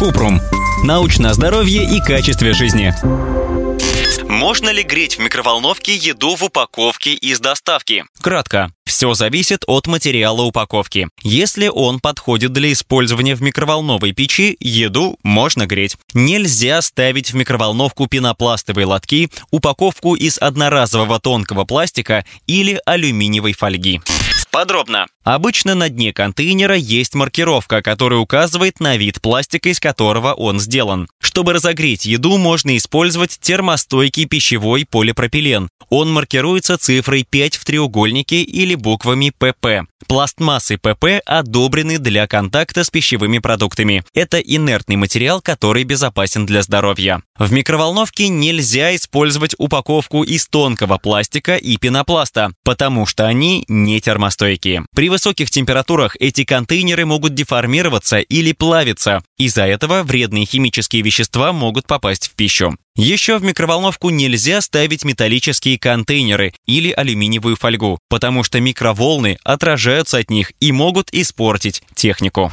Купрум. Научное здоровье и качестве жизни. Можно ли греть в микроволновке еду в упаковке из доставки? Кратко. Все зависит от материала упаковки. Если он подходит для использования в микроволновой печи, еду можно греть. Нельзя ставить в микроволновку пенопластовые лотки, упаковку из одноразового тонкого пластика или алюминиевой фольги. Подробно. Обычно на дне контейнера есть маркировка, которая указывает на вид пластика, из которого он сделан. Чтобы разогреть еду, можно использовать термостойкий пищевой полипропилен. Он маркируется цифрой 5 в треугольнике или буквами ПП. Пластмассы ПП одобрены для контакта с пищевыми продуктами. Это инертный материал, который безопасен для здоровья. В микроволновке нельзя использовать упаковку из тонкого пластика и пенопласта, потому что они не термостойкие. При высоких температурах эти контейнеры могут деформироваться или плавиться. Из-за этого вредные химические вещества могут попасть в пищу. Еще в микроволновку нельзя ставить металлические контейнеры или алюминиевую фольгу, потому что микроволны отражаются от них и могут испортить технику.